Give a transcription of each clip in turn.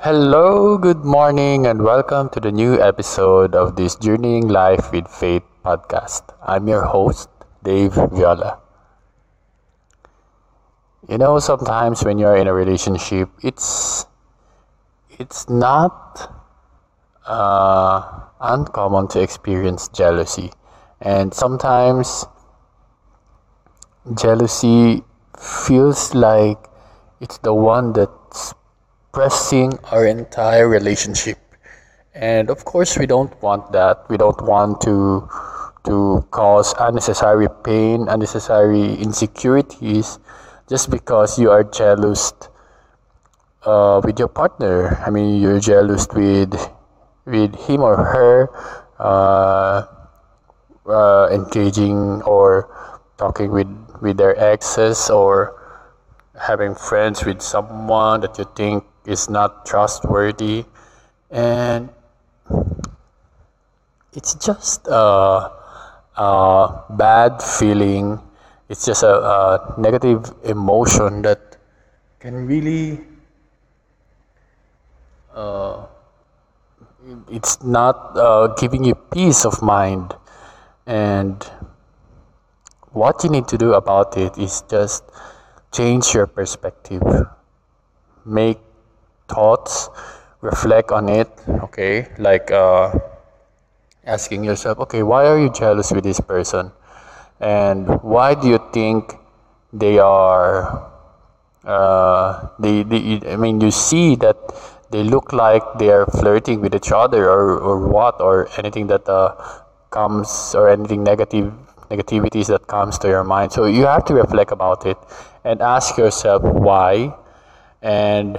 Hello, good morning, and welcome to the new episode of this Journeying Life with Faith podcast. I'm your host, Dave Viola. You know, sometimes when you're in a relationship, it's it's not uh, uncommon to experience jealousy, and sometimes jealousy feels like it's the one that's pressing our entire relationship. And of course, we don't want that. We don't want to to cause unnecessary pain, unnecessary insecurities, just because you are jealous uh, with your partner. I mean, you're jealous with with him or her uh, uh, engaging or talking with with their exes or having friends with someone that you think is not trustworthy. And it's just a, a bad feeling. It's just a, a negative emotion that can really uh, it's not uh, giving you peace of mind. And what you need to do about it is just change your perspective. Make thoughts reflect on it okay? Like uh, asking yourself okay why are you jealous with this person? And why do you think they are uh, they, they i mean you see that they look like they are flirting with each other or, or what or anything that uh, comes or anything negative negativities that comes to your mind. So you have to reflect about it and ask yourself why. And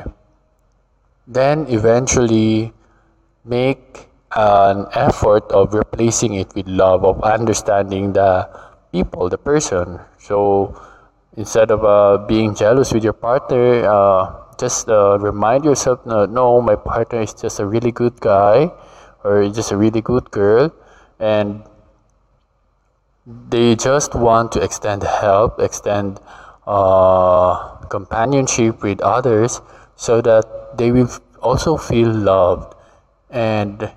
then eventually make an effort of replacing it with love of understanding the people the person. So instead of uh, being jealous with your partner uh, just uh, remind yourself no, my partner is just a really good guy or just a really good girl and they just want to extend help extend uh, companionship with others so that they will also feel loved and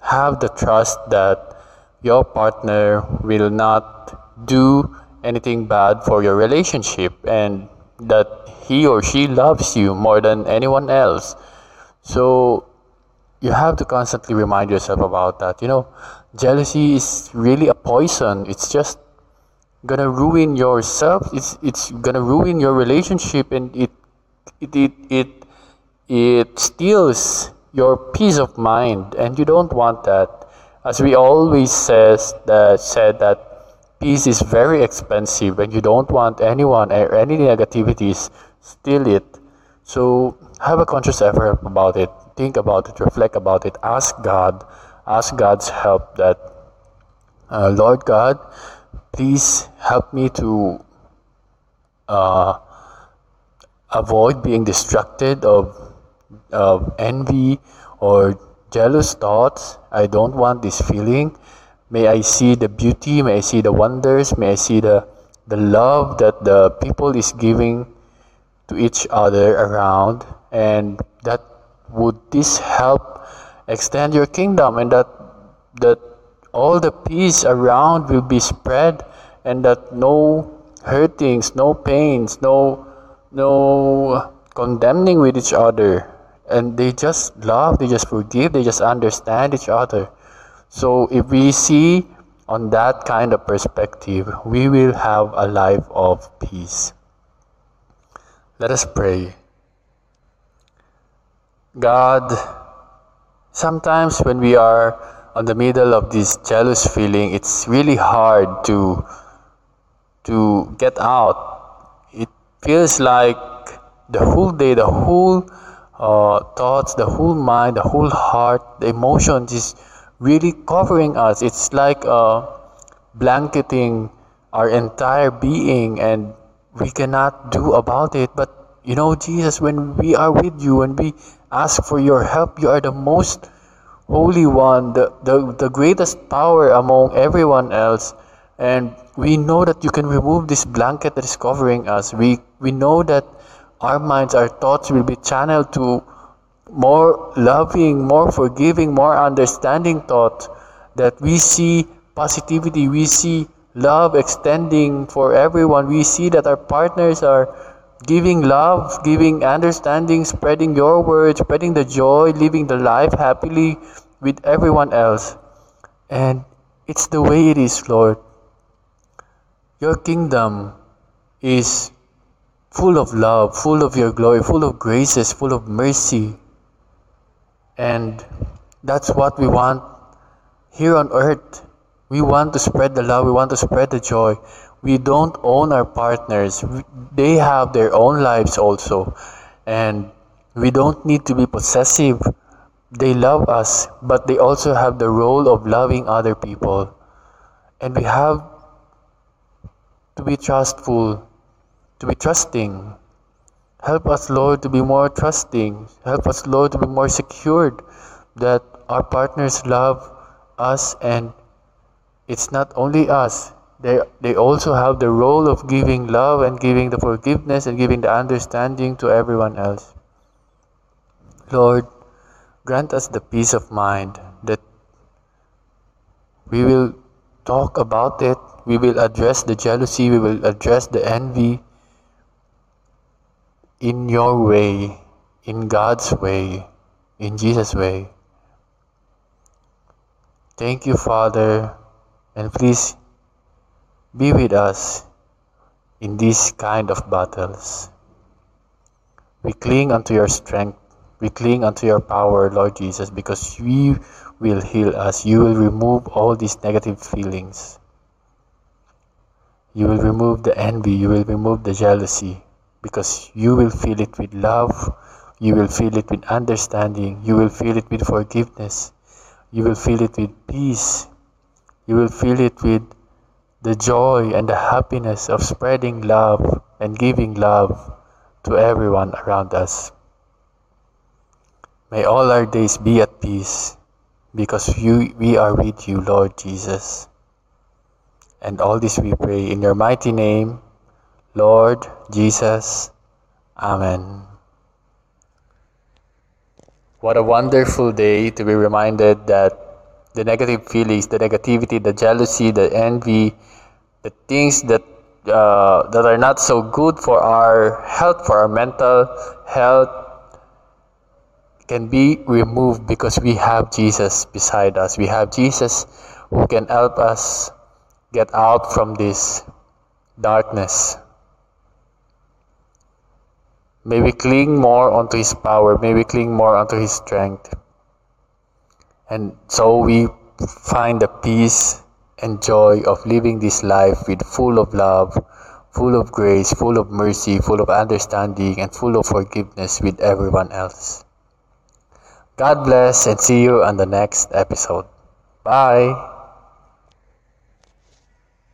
have the trust that your partner will not do anything bad for your relationship and that he or she loves you more than anyone else. So you have to constantly remind yourself about that. You know, jealousy is really a poison. It's just gonna ruin yourself. It's it's gonna ruin your relationship, and it it it it, it steals your peace of mind, and you don't want that. As we always says that said that peace is very expensive, and you don't want anyone or any negativities steal it. So have a conscious effort about it. Think about it. Reflect about it. Ask God. Ask God's help. That uh, Lord God, please help me to uh, avoid being distracted of, of envy or jealous thoughts. I don't want this feeling. May I see the beauty, may I see the wonders, may I see the, the love that the people is giving to each other around and that would this help extend your kingdom and that that all the peace around will be spread and that no hurtings no pains no no condemning with each other. And they just love they just forgive they just understand each other. So if we see on that kind of perspective we will have a life of peace. Let us pray. God sometimes when we are on the middle of this jealous feeling it's really hard to to get out feels like the whole day the whole uh, thoughts the whole mind the whole heart the emotions is really covering us it's like uh, blanketing our entire being and we cannot do about it but you know jesus when we are with you and we ask for your help you are the most Holy One, the, the, the greatest power among everyone else. And we know that you can remove this blanket that is covering us. We, we know that our minds, our thoughts will be channeled to, more loving, more forgiving, more understanding thought that we see positivity, we see love extending for everyone. We see that our partners are giving love, giving understanding, spreading your word, spreading the joy, living the life happily with everyone else. And it's the way it is, Lord. Your kingdom is full of love, full of your glory, full of graces, full of mercy. And that's what we want here on earth. We want to spread the love, we want to spread the joy. We don't own our partners, they have their own lives also. And we don't need to be possessive. They love us, but they also have the role of loving other people. And we have to be trustful, to be trusting. Help us, Lord, to be more trusting. Help us, Lord, to be more secured that our partners love us and it's not only us they, they also have the role of giving love and giving the forgiveness and giving the understanding to everyone else lord grant us the peace of mind that we will talk about it we will address the jealousy we will address the envy in your way in god's way in jesus way Thank you, Father, and please be with us in these kind of battles. We cling unto your strength, we cling unto your power, Lord Jesus, because you will heal us. You will remove all these negative feelings. You will remove the envy, you will remove the jealousy, because you will fill it with love, you will fill it with understanding, you will fill it with forgiveness you will feel it with peace. You will feel it with the joy and the happiness of spreading love and giving love to everyone around us. May all our days be at peace because you, we are with you, Lord Jesus. And all this we pray in your mighty name, Lord Jesus. Amen. What a wonderful day to be reminded that the negative feelings, the negativity, the jealousy, the envy, the things that uh, that are not so good for our health, for our mental health, can be removed because we have Jesus beside us. We have Jesus who can help us get out from this darkness. May we cling more onto His power. May we cling more onto His strength. And so we find the peace and joy of living this life with full of love, full of grace, full of mercy, full of understanding, and full of forgiveness with everyone else. God bless and see you on the next episode. Bye.